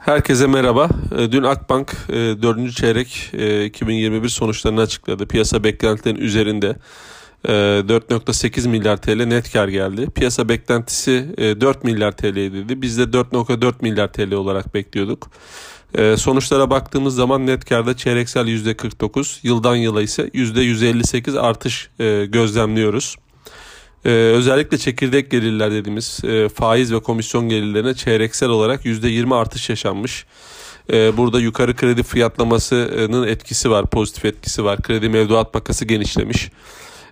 Herkese merhaba. Ee, dün Akbank 4. E, çeyrek 2021 e, sonuçlarını açıkladı. Piyasa beklentilerinin üzerinde 4.8 e, milyar TL net kar geldi. Piyasa beklentisi 4 milyar TL'ydi. Biz de 4.4 milyar TL olarak bekliyorduk. Sonuçlara baktığımız zaman net karda çeyreksel %49, yıldan yıla ise %158 artış gözlemliyoruz. Ee, özellikle çekirdek gelirler dediğimiz e, faiz ve komisyon gelirlerine çeyreksel olarak %20 artış yaşanmış. Ee, burada yukarı kredi fiyatlamasının etkisi var, pozitif etkisi var. Kredi mevduat makası genişlemiş.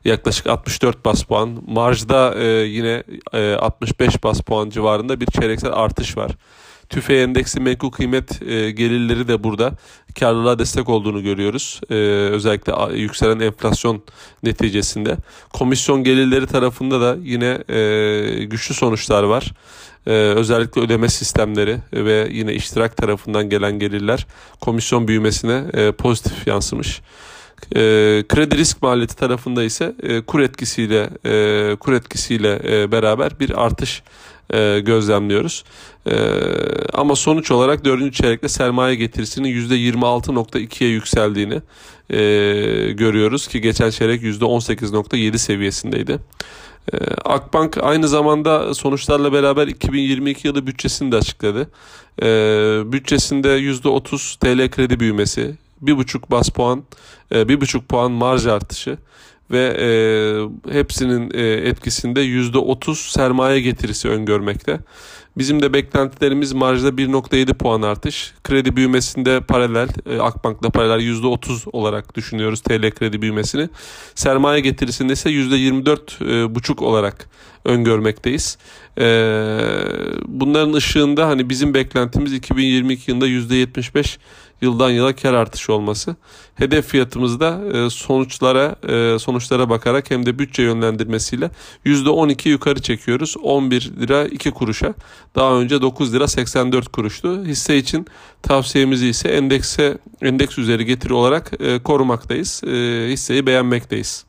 Yaklaşık 64 bas puan. Marjda e, yine e, 65 bas puan civarında bir çeyreksel artış var. TÜFE endeksi menkul kıymet e, gelirleri de burada karlılığa destek olduğunu görüyoruz. E, özellikle yükselen enflasyon neticesinde. Komisyon gelirleri tarafında da yine e, güçlü sonuçlar var. Özellikle ödeme sistemleri ve yine iştirak tarafından gelen gelirler komisyon büyümesine pozitif yansımış. E, kredi risk maliyeti tarafında ise e, kur etkisiyle e, kur etkisiyle e, beraber bir artış e, gözlemliyoruz. E, ama sonuç olarak 4. çeyrekte sermaye getirisinin %26.2'ye yükseldiğini e, görüyoruz ki geçen çeyrek %18.7 seviyesindeydi. E, Akbank aynı zamanda sonuçlarla beraber 2022 yılı bütçesini de açıkladı. E, bütçesinde %30 TL kredi büyümesi, 1,5 bas puan, 1,5 puan marj artışı ve e, hepsinin e, etkisinde %30 sermaye getirisi öngörmekte. Bizim de beklentilerimiz marjda 1.7 puan artış. Kredi büyümesinde paralel, e, Akbank'la paralel %30 olarak düşünüyoruz TL kredi büyümesini. Sermaye getirisinde ise %24,5 olarak öngörmekteyiz. E, bunların ışığında hani bizim beklentimiz 2022 yılında %75 yıldan yıla kar artışı olması. Hedef fiyatımızda e, sonuçlara e, sonuçlara bakarak hem de bütçe yönlendirmesiyle %12 yukarı çekiyoruz. 11 lira 2 kuruşa. Daha önce 9 lira 84 kuruştu. Hisse için tavsiyemizi ise endekse endeks üzeri getiri olarak e, korumaktayız. Hisseyi beğenmekteyiz.